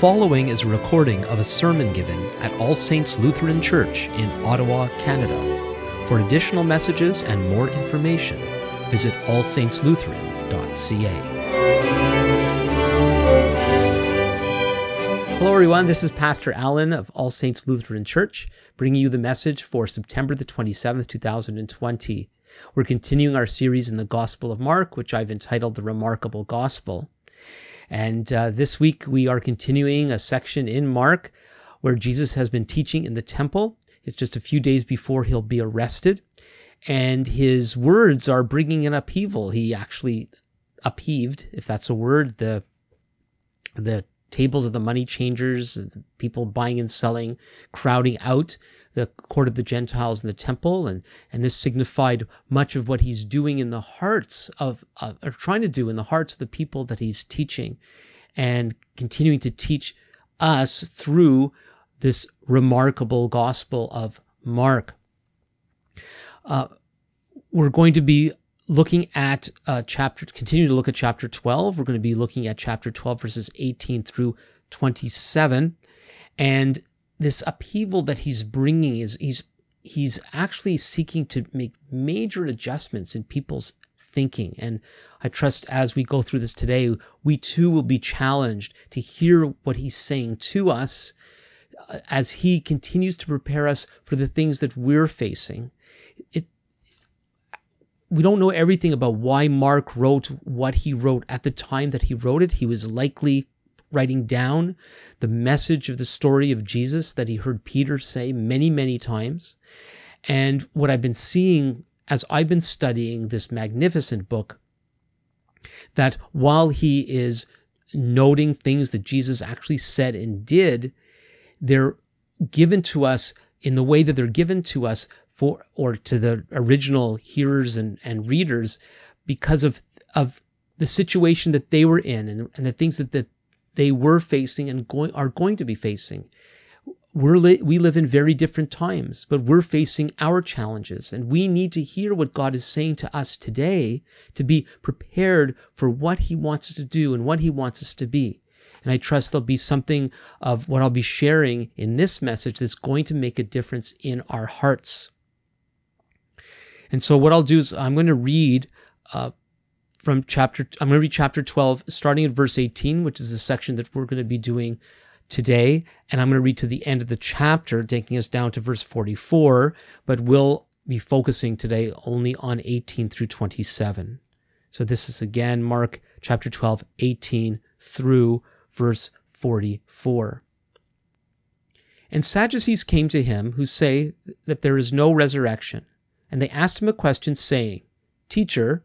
following is a recording of a sermon given at All Saints Lutheran Church in Ottawa, Canada. For additional messages and more information, visit allsaintslutheran.ca. Hello, everyone. This is Pastor Alan of All Saints Lutheran Church, bringing you the message for September the 27th, 2020. We're continuing our series in the Gospel of Mark, which I've entitled The Remarkable Gospel. And uh, this week we are continuing a section in Mark where Jesus has been teaching in the temple. It's just a few days before he'll be arrested. And his words are bringing an upheaval. He actually upheaved, if that's a word, the the tables of the money changers, people buying and selling, crowding out the court of the Gentiles in the temple, and, and this signified much of what he's doing in the hearts of, or trying to do in the hearts of the people that he's teaching, and continuing to teach us through this remarkable gospel of Mark. Uh, we're going to be looking at uh, chapter, continue to look at chapter 12. We're going to be looking at chapter 12, verses 18 through 27. And this upheaval that he's bringing is he's he's actually seeking to make major adjustments in people's thinking. And i trust as we go through this today we too will be challenged to hear what he's saying to us uh, as he continues to prepare us for the things that we're facing. It we don't know everything about why mark wrote what he wrote. At the time that he wrote it he was likely writing down the message of the story of Jesus that he heard Peter say many, many times. And what I've been seeing as I've been studying this magnificent book, that while he is noting things that Jesus actually said and did, they're given to us in the way that they're given to us for or to the original hearers and, and readers because of of the situation that they were in and, and the things that, that they were facing and going, are going to be facing. We're li- we live in very different times, but we're facing our challenges, and we need to hear what God is saying to us today to be prepared for what He wants us to do and what He wants us to be. And I trust there'll be something of what I'll be sharing in this message that's going to make a difference in our hearts. And so, what I'll do is I'm going to read uh, from chapter, I'm going to read chapter 12, starting at verse 18, which is the section that we're going to be doing today. And I'm going to read to the end of the chapter, taking us down to verse 44, but we'll be focusing today only on 18 through 27. So this is again Mark chapter 12, 18 through verse 44. And Sadducees came to him who say that there is no resurrection. And they asked him a question, saying, Teacher,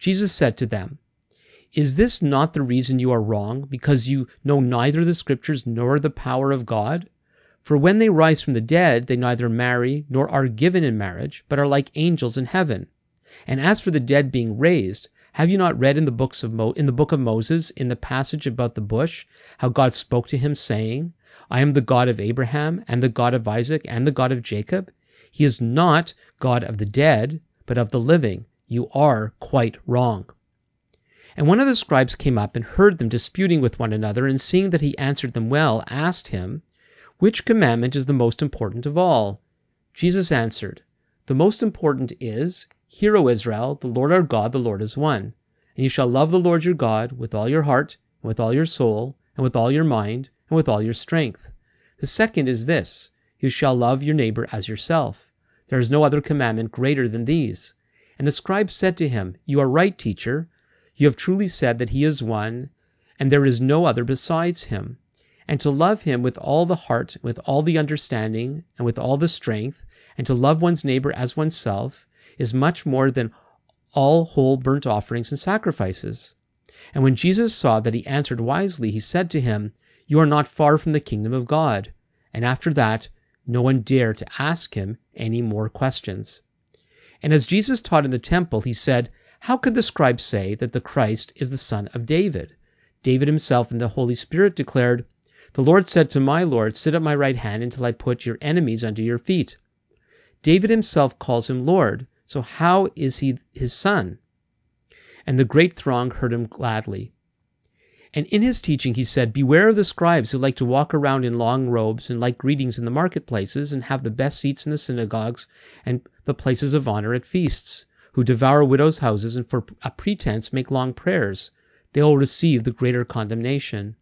Jesus said to them, Is this not the reason you are wrong, because you know neither the Scriptures nor the power of God? For when they rise from the dead, they neither marry nor are given in marriage, but are like angels in heaven. And as for the dead being raised, have you not read in the books of Mo- in the book of Moses, in the passage about the bush, how God spoke to him, saying, I am the God of Abraham, and the God of Isaac, and the God of Jacob? He is not God of the dead, but of the living you are quite wrong. And one of the scribes came up and heard them disputing with one another, and seeing that he answered them well, asked him, Which commandment is the most important of all? Jesus answered, The most important is, Hear, O Israel, the Lord our God, the Lord is one. And you shall love the Lord your God with all your heart, and with all your soul, and with all your mind, and with all your strength. The second is this, You shall love your neighbor as yourself. There is no other commandment greater than these. And the scribe said to him, You are right, teacher. You have truly said that he is one, and there is no other besides him. And to love him with all the heart, with all the understanding, and with all the strength, and to love one's neighbor as oneself, is much more than all whole burnt offerings and sacrifices. And when Jesus saw that he answered wisely, he said to him, You are not far from the kingdom of God. And after that, no one dared to ask him any more questions. And as Jesus taught in the temple, he said, How could the scribes say that the Christ is the son of David? David himself in the Holy Spirit declared, The Lord said to my Lord, Sit at my right hand until I put your enemies under your feet. David himself calls him Lord, so how is he his son? And the great throng heard him gladly. And in his teaching he said, Beware of the scribes who like to walk around in long robes and like greetings in the marketplaces and have the best seats in the synagogues and the places of honor at feasts, who devour widows' houses and for a pretense make long prayers. They will receive the greater condemnation.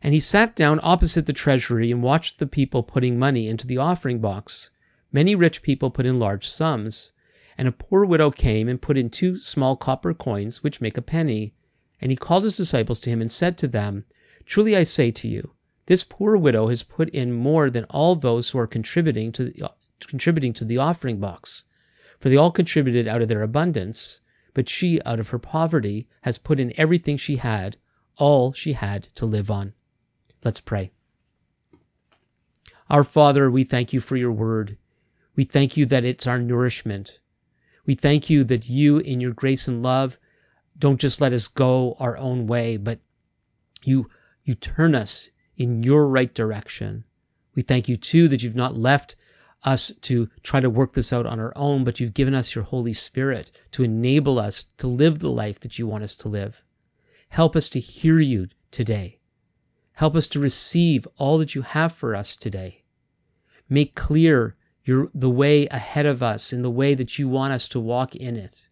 And he sat down opposite the treasury and watched the people putting money into the offering box. Many rich people put in large sums. And a poor widow came and put in two small copper coins, which make a penny. And he called his disciples to him and said to them, Truly I say to you, this poor widow has put in more than all those who are contributing to the, contributing to the offering box. For they all contributed out of their abundance, but she, out of her poverty, has put in everything she had, all she had to live on. Let's pray. Our Father, we thank you for your word. We thank you that it's our nourishment. We thank you that you, in your grace and love, don't just let us go our own way, but you you turn us in your right direction. We thank you too that you've not left us to try to work this out on our own, but you've given us your Holy Spirit to enable us to live the life that you want us to live. Help us to hear you today. Help us to receive all that you have for us today. Make clear your, the way ahead of us in the way that you want us to walk in it.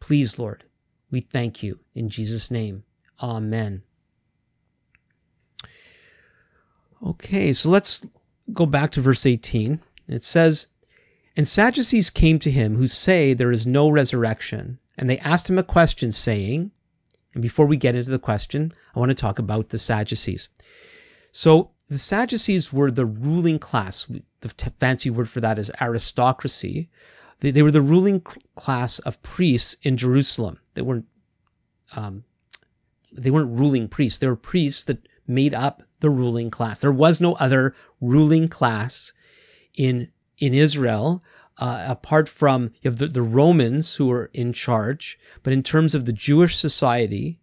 Please, Lord, we thank you. In Jesus' name, Amen. Okay, so let's go back to verse 18. It says, And Sadducees came to him who say there is no resurrection, and they asked him a question, saying, and before we get into the question, I want to talk about the Sadducees. So the Sadducees were the ruling class. The fancy word for that is aristocracy. They, they were the ruling class of priests in Jerusalem. They weren't um, they weren't ruling priests. They were priests that made up the ruling class. There was no other ruling class in in Israel uh, apart from you have the, the, Romans who were in charge. But in terms of the Jewish society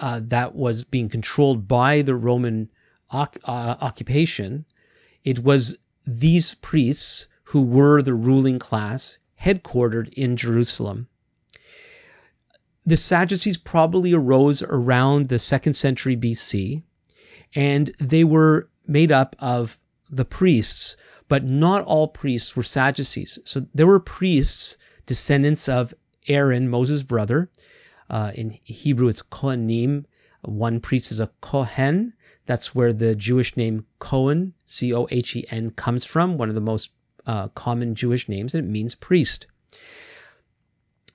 uh, that was being controlled by the Roman oc- uh, occupation, it was these priests who were the ruling class headquartered in Jerusalem. The Sadducees probably arose around the second century BC, and they were made up of the priests, but not all priests were Sadducees. So there were priests, descendants of Aaron, Moses' brother. Uh, in Hebrew, it's Kohanim. One priest is a Kohen. That's where the Jewish name Cohen, C O H E N, comes from, one of the most uh, common Jewish names, and it means priest.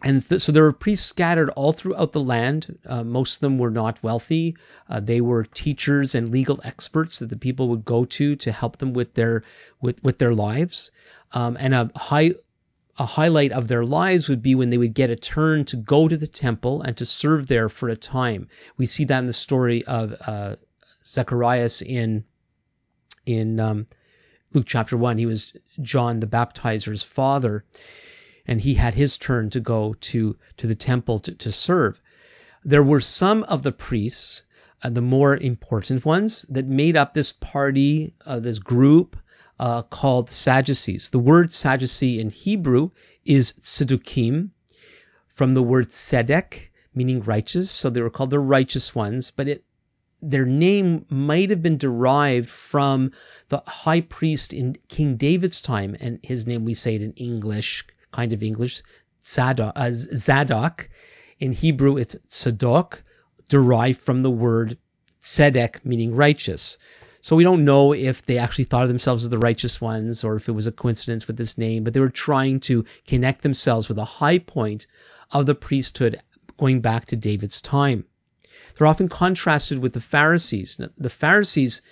And so there were priests scattered all throughout the land. Uh, most of them were not wealthy. Uh, they were teachers and legal experts that the people would go to to help them with their with, with their lives. Um, and a high a highlight of their lives would be when they would get a turn to go to the temple and to serve there for a time. We see that in the story of uh, Zacharias in in um, Luke chapter one. He was John the Baptizer's father, and he had his turn to go to to the temple to, to serve. There were some of the priests, uh, the more important ones, that made up this party, uh, this group uh, called Sadducees. The word Sadducee in Hebrew is Tzedukim, from the word Tzedek, meaning righteous. So they were called the righteous ones, but it their name might have been derived from the high priest in King David's time, and his name we say it in English, kind of English, Zadok. Uh, Zadok. In Hebrew, it's Tzadok, derived from the word Tzedek, meaning righteous. So we don't know if they actually thought of themselves as the righteous ones or if it was a coincidence with this name, but they were trying to connect themselves with a high point of the priesthood going back to David's time. They're often contrasted with the Pharisees. The Pharisees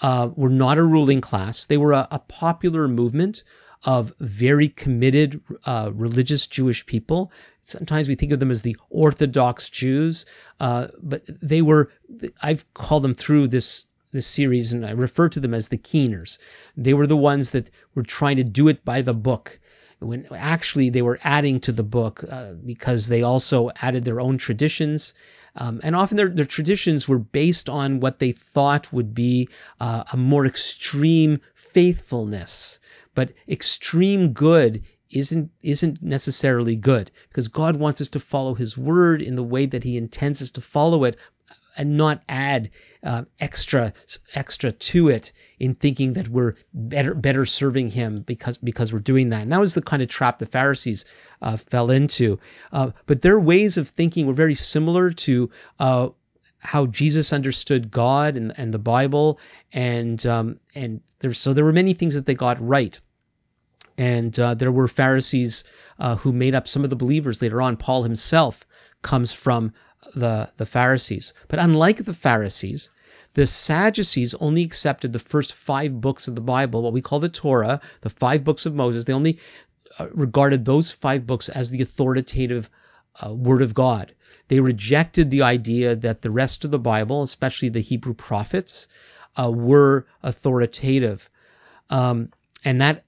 uh, were not a ruling class. They were a, a popular movement of very committed uh, religious Jewish people. Sometimes we think of them as the Orthodox Jews, uh, but they were, I've called them through this this series, and I refer to them as the Keeners. They were the ones that were trying to do it by the book when actually they were adding to the book uh, because they also added their own traditions. Um, and often their, their traditions were based on what they thought would be uh, a more extreme faithfulness. But extreme good isn't isn't necessarily good because God wants us to follow His word in the way that He intends us to follow it, and not add uh, extra extra to it in thinking that we're better better serving him because because we're doing that. And that was the kind of trap the Pharisees uh, fell into. Uh, but their ways of thinking were very similar to uh, how Jesus understood God and, and the Bible, and um, and there so there were many things that they got right. And uh, there were Pharisees uh, who made up some of the believers later on. Paul himself comes from the, the Pharisees. But unlike the Pharisees, the Sadducees only accepted the first five books of the Bible, what we call the Torah, the five books of Moses. They only uh, regarded those five books as the authoritative uh, Word of God. They rejected the idea that the rest of the Bible, especially the Hebrew prophets, uh, were authoritative. Um, and that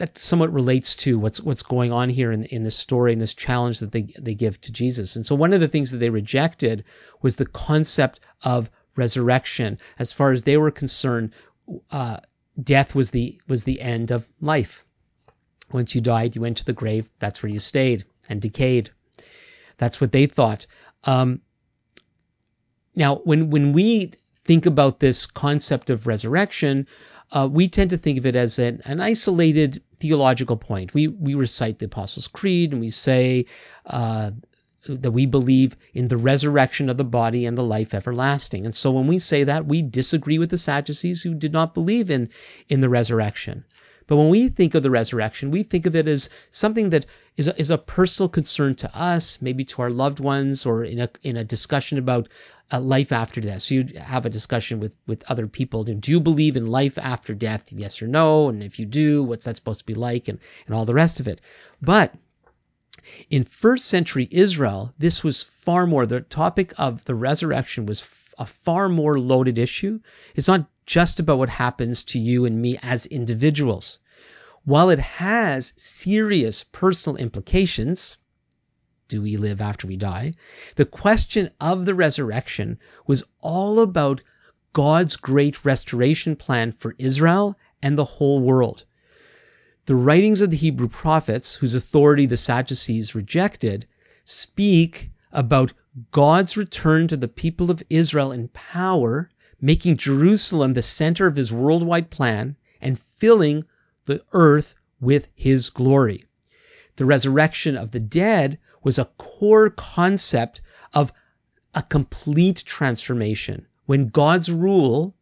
that somewhat relates to what's what's going on here in in this story and this challenge that they they give to Jesus. And so one of the things that they rejected was the concept of resurrection. As far as they were concerned, uh, death was the was the end of life. Once you died, you went to the grave. That's where you stayed and decayed. That's what they thought. Um, now, when when we think about this concept of resurrection, uh, we tend to think of it as an, an, isolated theological point. We we recite the Apostles' Creed and we say uh, that we believe in the resurrection of the body and the life everlasting. And so when we say that, we disagree with the Sadducees who did not believe in in the resurrection. But when we think of the resurrection, we think of it as something that is a, is a personal concern to us, maybe to our loved ones, or in a in a discussion about uh, life after death. So you have a discussion with with other people. Do you believe in life after death? Yes or no? And if you do, what's that supposed to be like? And and all the rest of it. But in first century Israel, this was far more the topic of the resurrection was a far more loaded issue. It's not just about what happens to you and me as individuals. While it has serious personal implications, do we live after we die? The question of the resurrection was all about God's great restoration plan for Israel and the whole world. The writings of the Hebrew prophets, whose authority the Sadducees rejected, speak about God's return to the people of Israel in power, making Jerusalem the center of his worldwide plan, and filling the earth with his glory. The resurrection of the dead was a core concept of a complete transformation when God's rule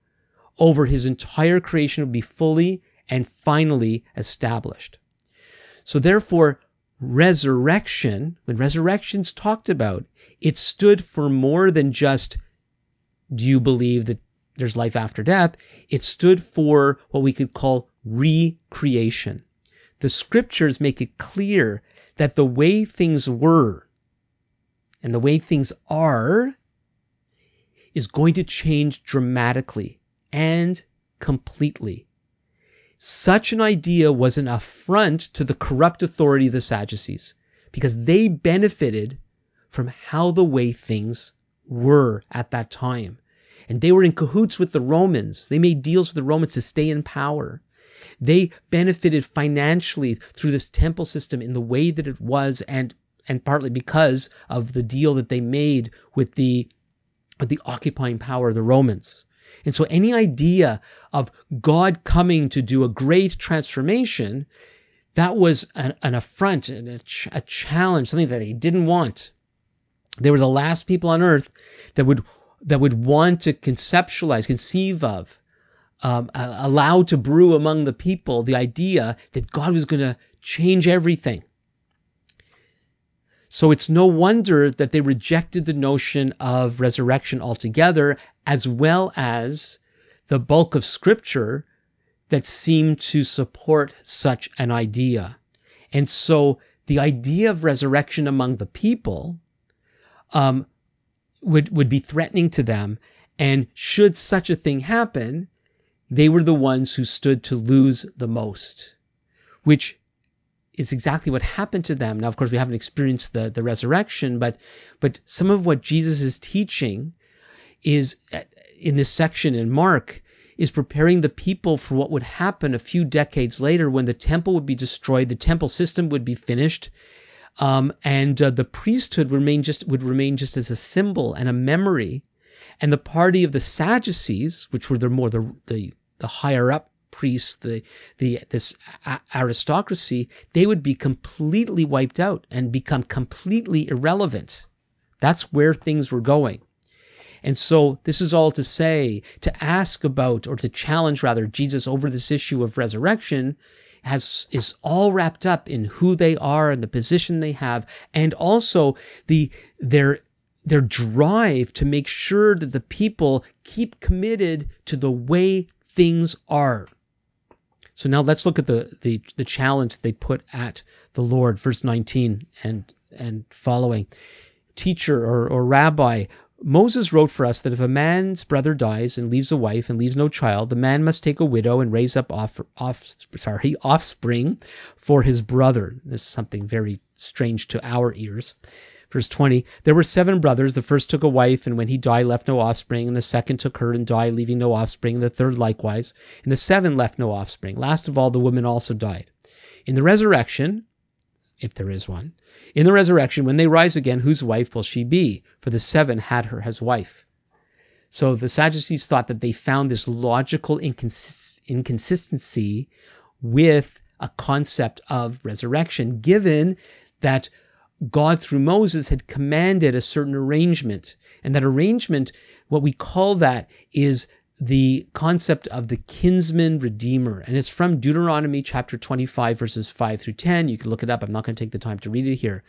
over his entire creation would be fully and finally established. So therefore, resurrection, when resurrection's talked about, it stood for more than just do you believe that there's life after death? It stood for what we could call recreation. The scriptures make it clear that the way things were and the way things are is going to change dramatically and completely. Such an idea was an affront to the corrupt authority of the Sadducees because they benefited from how the way things were at that time. And they were in cahoots with the Romans. They made deals with the Romans to stay in power. They benefited financially through this temple system in the way that it was and and partly because of the deal that they made with the with the occupying power of the Romans. And so any idea of God coming to do a great transformation, that was an, an affront and a, ch- a challenge, something that they didn't want. They were the last people on earth that would that would want to conceptualize, conceive of, um, allow to brew among the people the idea that God was going to change everything. So it's no wonder that they rejected the notion of resurrection altogether, as well as the bulk of Scripture that seemed to support such an idea. And so the idea of resurrection among the people um, would, would be threatening to them. And should such a thing happen, they were the ones who stood to lose the most, which is exactly what happened to them. Now, of course, we haven't experienced the, the resurrection, but, but some of what Jesus is teaching is in this section in Mark is preparing the people for what would happen a few decades later when the temple would be destroyed, the temple system would be finished, um, and uh, the priesthood would remain just would remain just as a symbol and a memory, and the party of the Sadducees, which were the more the the, the higher up priests, the the this aristocracy, they would be completely wiped out and become completely irrelevant. That's where things were going. And so this is all to say, to ask about or to challenge rather Jesus over this issue of resurrection has is all wrapped up in who they are and the position they have and also the their their drive to make sure that the people keep committed to the way things are. So now let's look at the the, the challenge they put at the Lord, verse 19 and and following. Teacher or, or rabbi, Moses wrote for us that if a man's brother dies and leaves a wife and leaves no child, the man must take a widow and raise up off, off, sorry, offspring for his brother. This is something very strange to our ears. Verse 20 There were seven brothers. The first took a wife, and when he died, left no offspring. And the second took her and died, leaving no offspring. And the third likewise. And the seven left no offspring. Last of all, the woman also died. In the resurrection, if there is one, in the resurrection, when they rise again, whose wife will she be? For the seven had her as wife. So the Sadducees thought that they found this logical inconsist- inconsistency with a concept of resurrection, given that God through Moses had commanded a certain arrangement. And that arrangement, what we call that is the concept of the kinsman redeemer. And it's from Deuteronomy chapter 25, verses 5 through 10. You can look it up. I'm not going to take the time to read it here.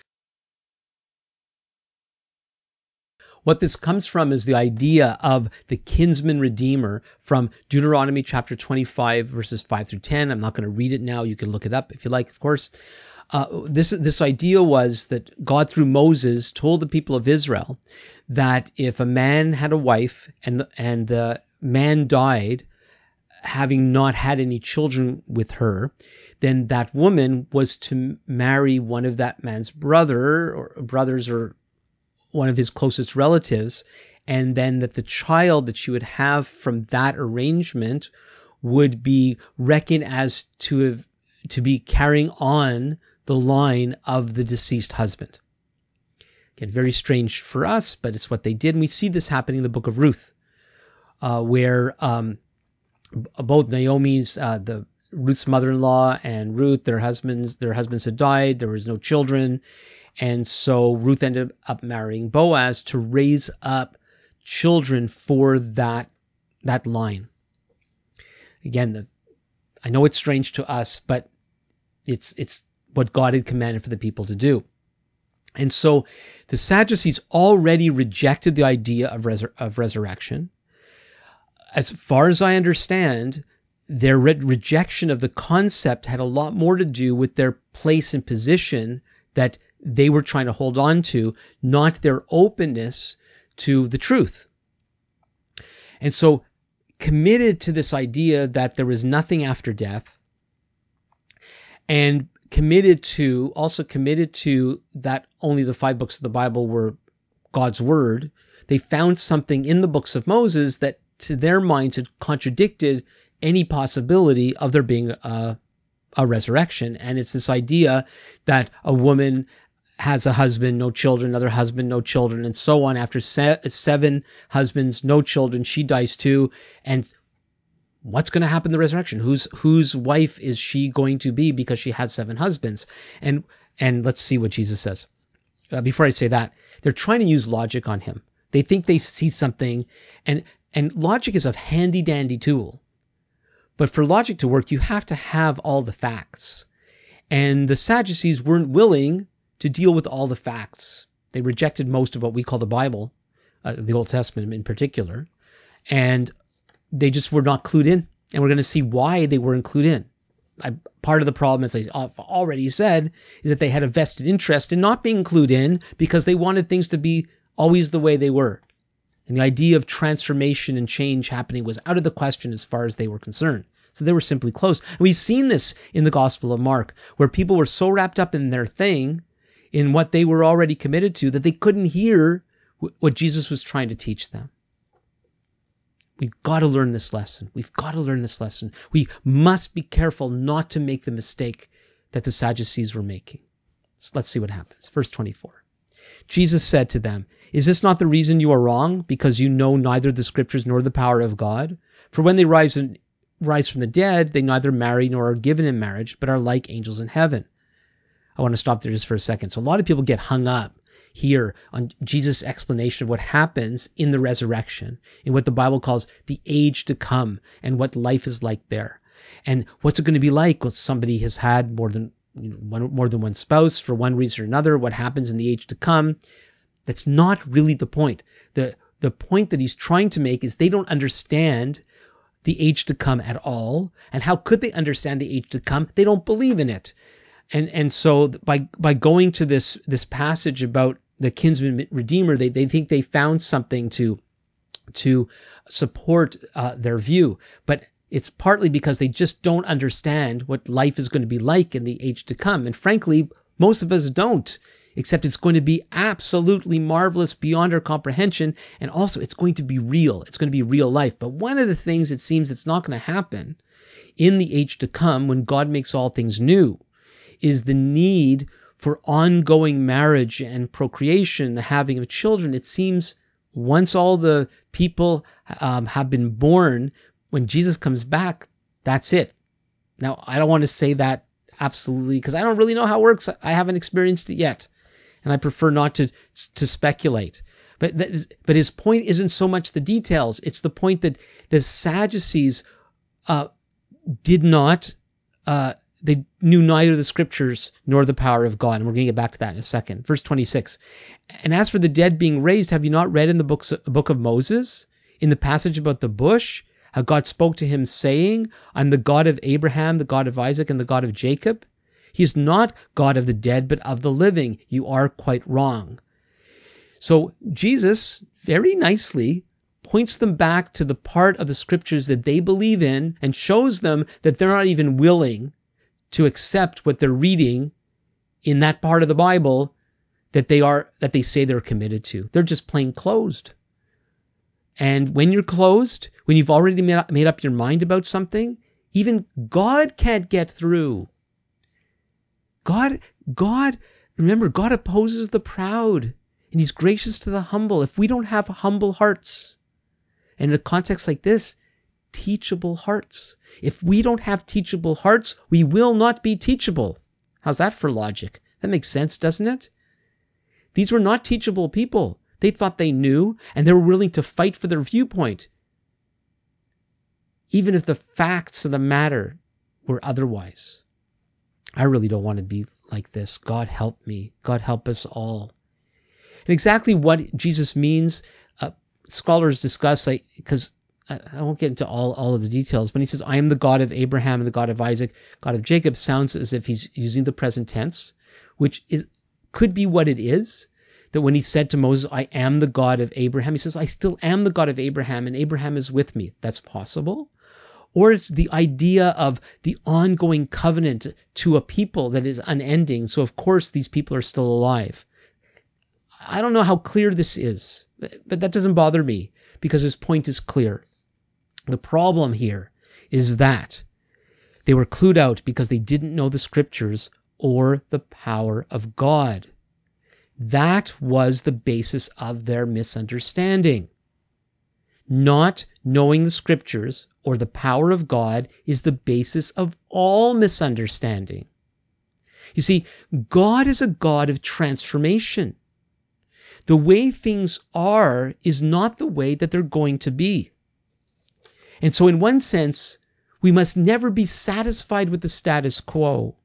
What this comes from is the idea of the kinsman redeemer from Deuteronomy chapter 25, verses 5 through 10. I'm not going to read it now. You can look it up if you like, of course. Uh, this this idea was that God through Moses told the people of Israel that if a man had a wife and the, and the man died having not had any children with her, then that woman was to marry one of that man's brother or brothers or one of his closest relatives, and then that the child that she would have from that arrangement would be reckoned as to have to be carrying on the line of the deceased husband. Again, very strange for us, but it's what they did. And we see this happening in the book of Ruth uh, where um, both Naomi's uh, the Ruth's mother-in-law and Ruth, their husbands, their husbands had died. There was no children, and so Ruth ended up marrying Boaz to raise up children for that that line. Again, the, I know it's strange to us, but it's it's what God had commanded for the people to do. And so the Sadducees already rejected the idea of, resur- of resurrection as far as I understand, their re- rejection of the concept had a lot more to do with their place and position that they were trying to hold on to, not their openness to the truth. And so, committed to this idea that there was nothing after death, and committed to, also committed to that only the five books of the Bible were God's word, they found something in the books of Moses that to their minds had contradicted any possibility of there being a, a resurrection. And it's this idea that a woman has a husband, no children, another husband, no children, and so on. After se- seven husbands, no children, she dies too. And what's going to happen in the resurrection? Whose whose wife is she going to be because she had seven husbands? And and let's see what Jesus says. Uh, before I say that, they're trying to use logic on him. They think they see something, and and logic is a handy dandy tool. But for logic to work, you have to have all the facts. And the Sadducees weren't willing to deal with all the facts. They rejected most of what we call the Bible, uh, the Old Testament in particular, and they just were not clued in And we're going to see why they were included in. I, part of the problem, as I've already said, is that they had a vested interest in not being clued in because they wanted things to be always the way they were. And the idea of transformation and change happening was out of the question as far as they were concerned. So they were simply closed. And we've seen this in the Gospel of Mark, where people were so wrapped up in their thing, in what they were already committed to, that they couldn't hear what Jesus was trying to teach them. We've got to learn this lesson. We've got to learn this lesson. We must be careful not to make the mistake that the Sadducees were making. So let's see what happens. Verse 24. Jesus said to them, Is this not the reason you are wrong? Because you know neither the scriptures nor the power of God? For when they rise, in, rise from the dead, they neither marry nor are given in marriage, but are like angels in heaven. I want to stop there just for a second. So a lot of people get hung up here on Jesus' explanation of what happens in the resurrection, in what the Bible calls the age to come, and what life is like there. And what's it going to be like when somebody has had more than you know, one, more than one spouse for one reason or another? What happens in the age to come? That's not really the point. The the point that he's trying to make is they don't understand the age to come at all. And how could they understand the age to come? They don't believe in it. And and so by by going to this this passage about the kinsman redeemer, they, they think they found something to to support uh, their view, but it's partly because they just don't understand what life is going to be like in the age to come. And frankly, most of us don't, except it's going to be absolutely marvelous beyond our comprehension. And also, it's going to be real. It's going to be real life. But one of the things it seems it's not going to happen in the age to come when God makes all things new is the need for ongoing marriage and procreation, the having of children, it seems once all the people um, have been born, when Jesus comes back, that's it. Now, I don't want to say that absolutely because I don't really know how it works. I haven't experienced it yet, and I prefer not to to speculate. But but his point isn't so much the details; it's the point that the Sadducees uh, did not uh, they knew neither the scriptures nor the power of God. And we're going to get back to that in a second. Verse 26. And as for the dead being raised, have you not read in the books, book of Moses, in the passage about the bush, how God spoke to him, saying, I'm the God of Abraham, the God of Isaac, and the God of Jacob? He's not God of the dead, but of the living. You are quite wrong. So Jesus very nicely points them back to the part of the scriptures that they believe in and shows them that they're not even willing to accept what they're reading in that part of the Bible that they are that they say they're committed to. They're just plain closed. And when you're closed, when you've already made up your mind about something, even God can't get through. God, God, remember, God opposes the proud and he's gracious to the humble. If we don't have humble hearts, and in a context like this, teachable hearts. If we don't have teachable hearts, we will not be teachable. How's that for logic? That makes sense, doesn't it? These were not teachable people. They thought they knew, and they were willing to fight for their viewpoint, even if the facts of the matter were otherwise. I really don't want to be like this. God help me. God help us all. And exactly what Jesus means, uh, scholars discuss, because I won't get into all, all of the details, but he says, I am the God of Abraham and the God of Isaac, God of Jacob, sounds as if he's using the present tense, which is could be what it is. That when he said to Moses, I am the God of Abraham, he says, I still am the God of Abraham, and Abraham is with me. That's possible. Or it's the idea of the ongoing covenant to a people that is unending. So, of course, these people are still alive. I don't know how clear this is, but that doesn't bother me because his point is clear. The problem here is that they were clued out because they didn't know the scriptures or the power of God. That was the basis of their misunderstanding. Not knowing the scriptures or the power of God is the basis of all misunderstanding. You see, God is a God of transformation. The way things are is not the way that they're going to be. And so, in one sense, we must never be satisfied with the status quo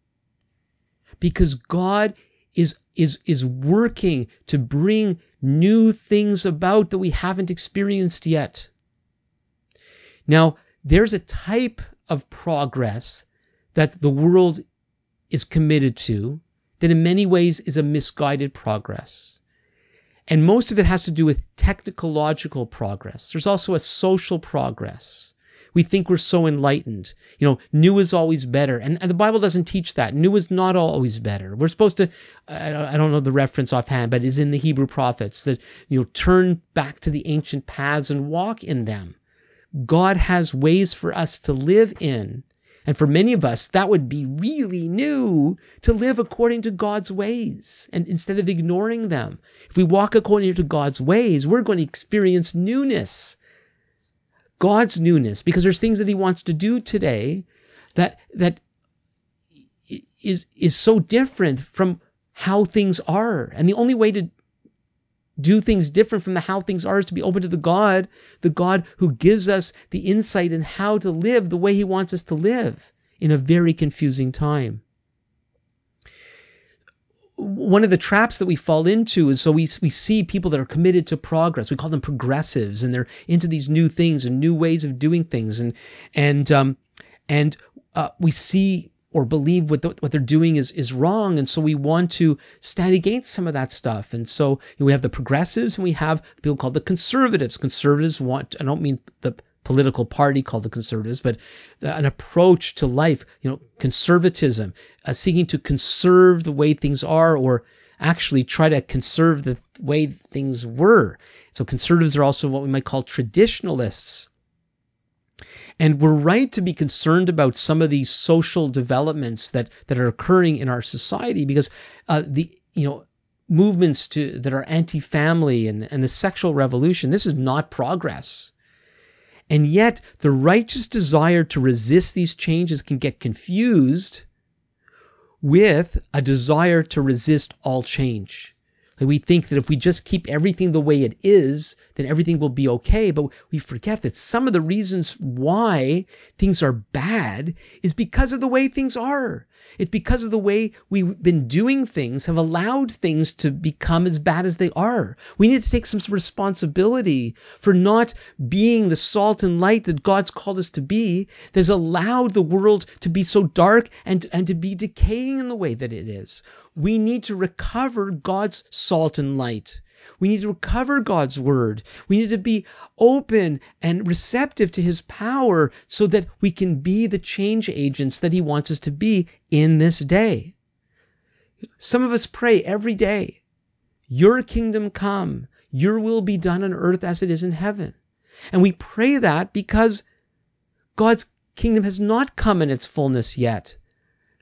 because God is, is, is working to bring new things about that we haven't experienced yet. Now, there's a type of progress that the world is committed to that in many ways is a misguided progress. And most of it has to do with technological progress. There's also a social progress. We think we're so enlightened. You know, new is always better. And, and the Bible doesn't teach that. New is not always better. We're supposed to, I, don't know the reference offhand, but it's in the Hebrew prophets that, you know, turn back to the ancient paths and walk in them. God has ways for us to live in. And for many of us, that would be really new to live according to God's ways and instead of ignoring them. If we walk according to God's ways, we're going to experience newness. God's newness because there's things that he wants to do today that that is is so different from how things are. And the only way to do things different from the how things are is to be open to the God, the God who gives us the insight in how to live the way he wants us to live in a very confusing time. One of the traps that we fall into is so we, we see people that are committed to progress. We call them progressives, and they're into these new things and new ways of doing things, and and um, and uh, we see or believe what, the, what they're doing is, is wrong. And so we want to stand against some of that stuff. And so we have the progressives and we have people called the conservatives. Conservatives want, I don't mean the political party called the conservatives, but an approach to life, you know, conservatism, uh, seeking to conserve the way things are or actually try to conserve the way things were. So conservatives are also what we might call traditionalists. And we're right to be concerned about some of these social developments that, that are occurring in our society because uh, the you know movements to that are anti-family and, and the sexual revolution, this is not progress. And yet the righteous desire to resist these changes can get confused with a desire to resist all change. Like we think that if we just keep everything the way it is, then everything will be okay. But we forget that some of the reasons why things are bad is because of the way things are. It's because of the way we've been doing things have allowed things to become as bad as they are. We need to take some responsibility for not being the salt and light that God's called us to be that has allowed the world to be so dark and, and to be decaying in the way that it is. We need to recover God's salt and light. We need to recover God's word. We need to be open and receptive to his power so that we can be the change agents that he wants us to be in this day. Some of us pray every day, Your kingdom come, Your will be done on earth as it is in heaven. And we pray that because God's kingdom has not come in its fullness yet.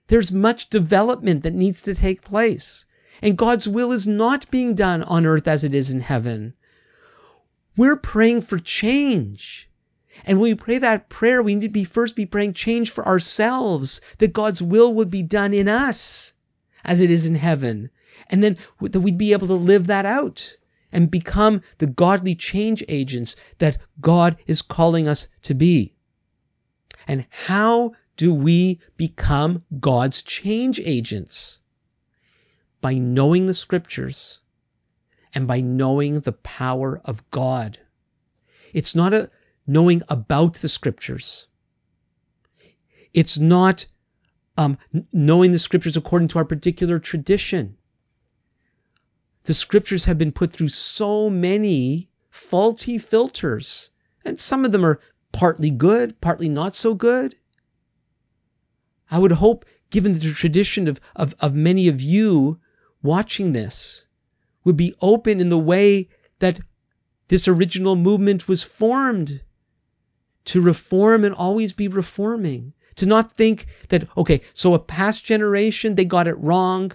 There's much development that needs to take place and God's will is not being done on earth as it is in heaven. We're praying for change. And when we pray that prayer, we need to be first be praying change for ourselves, that God's will would be done in us as it is in heaven. And then that we'd be able to live that out and become the godly change agents that God is calling us to be. And how do we become God's change agents? by knowing the scriptures and by knowing the power of God. It's not a knowing about the scriptures. It's not um, knowing the scriptures according to our particular tradition. The scriptures have been put through so many faulty filters, and some of them are partly good, partly not so good. I would hope, given the tradition of, of, of many of you watching this would be open in the way that this original movement was formed to reform and always be reforming. To not think that, okay, so a past generation, they got it wrong.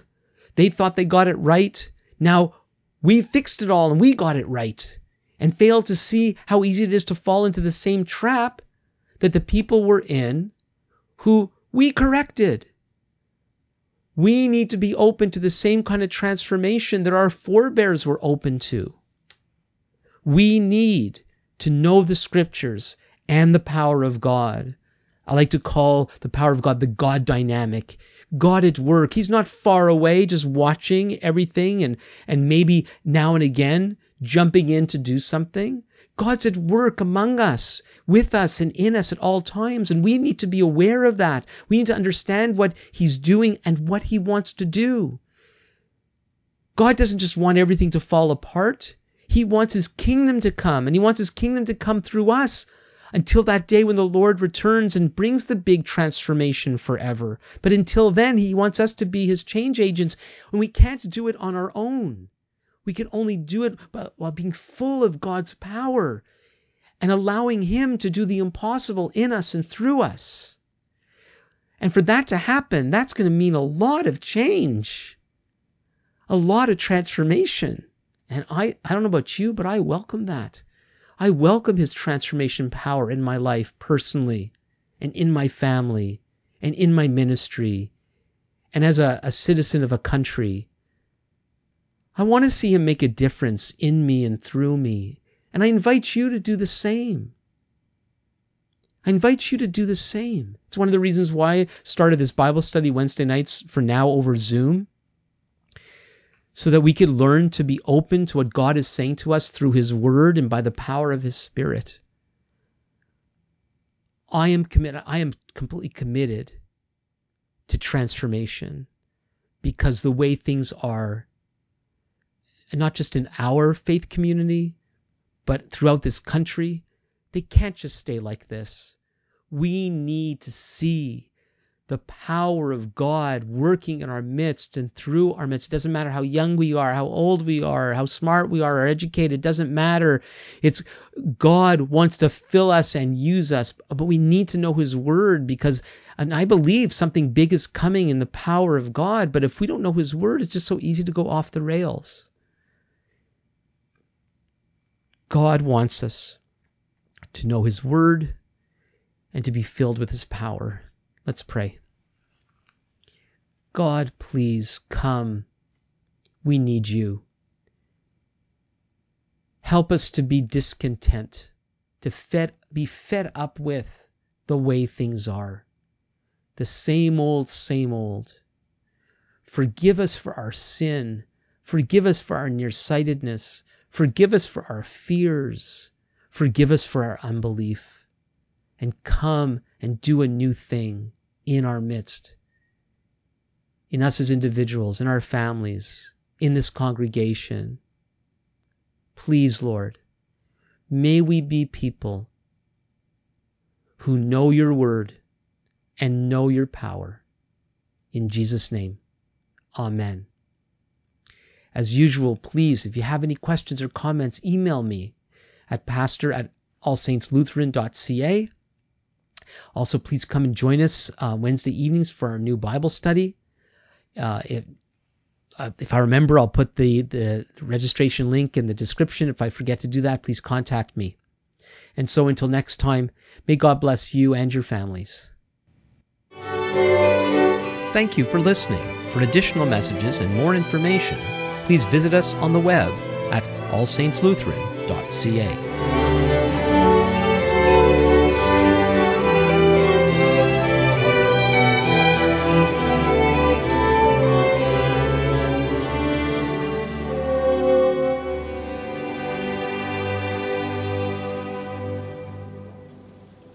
They thought they got it right. Now we fixed it all and we got it right. And fail to see how easy it is to fall into the same trap that the people were in who we corrected. We need to be open to the same kind of transformation that our forebears were open to. We need to know the scriptures and the power of God. I like to call the power of God the God dynamic. God at work. He's not far away just watching everything and, and maybe now and again jumping in to do something. God's at work among us, with us, and in us at all times. And we need to be aware of that. We need to understand what He's doing and what He wants to do. God doesn't just want everything to fall apart. He wants His kingdom to come, and He wants His kingdom to come through us until that day when the Lord returns and brings the big transformation forever. But until then, He wants us to be His change agents, and we can't do it on our own. We can only do it while being full of God's power and allowing Him to do the impossible in us and through us. And for that to happen, that's going to mean a lot of change, a lot of transformation. And I, I don't know about you, but I welcome that. I welcome His transformation power in my life personally and in my family and in my ministry and as a, a citizen of a country I want to see him make a difference in me and through me. And I invite you to do the same. I invite you to do the same. It's one of the reasons why I started this Bible study Wednesday nights for now over Zoom. So that we could learn to be open to what God is saying to us through His Word and by the power of His Spirit. I am committed. I am completely committed to transformation because the way things are not just in our faith community, but throughout this country, they can't just stay like this. We need to see the power of God working in our midst and through our midst. It doesn't matter how young we are, how old we are, how smart we are, or educated. It doesn't matter. It's God wants to fill us and use us, but we need to know His Word because, and I believe something big is coming in the power of God. But if we don't know His Word, it's just so easy to go off the rails. God wants us to know His Word and to be filled with His power. Let's pray. God, please come. We need you. Help us to be discontent, to fed, be fed up with the way things are. The same old, same old. Forgive us for our sin. Forgive us for our nearsightedness. Forgive us for our fears. Forgive us for our unbelief. And come and do a new thing in our midst, in us as individuals, in our families, in this congregation. Please, Lord, may we be people who know your word and know your power. In Jesus' name, amen. As usual, please, if you have any questions or comments, email me at pastor at allsaintslutheran.ca. Also, please come and join us uh, Wednesday evenings for our new Bible study. Uh, if, uh, if I remember, I'll put the, the registration link in the description. If I forget to do that, please contact me. And so until next time, may God bless you and your families. Thank you for listening. For additional messages and more information, please visit us on the web at allsaintslutheran.ca.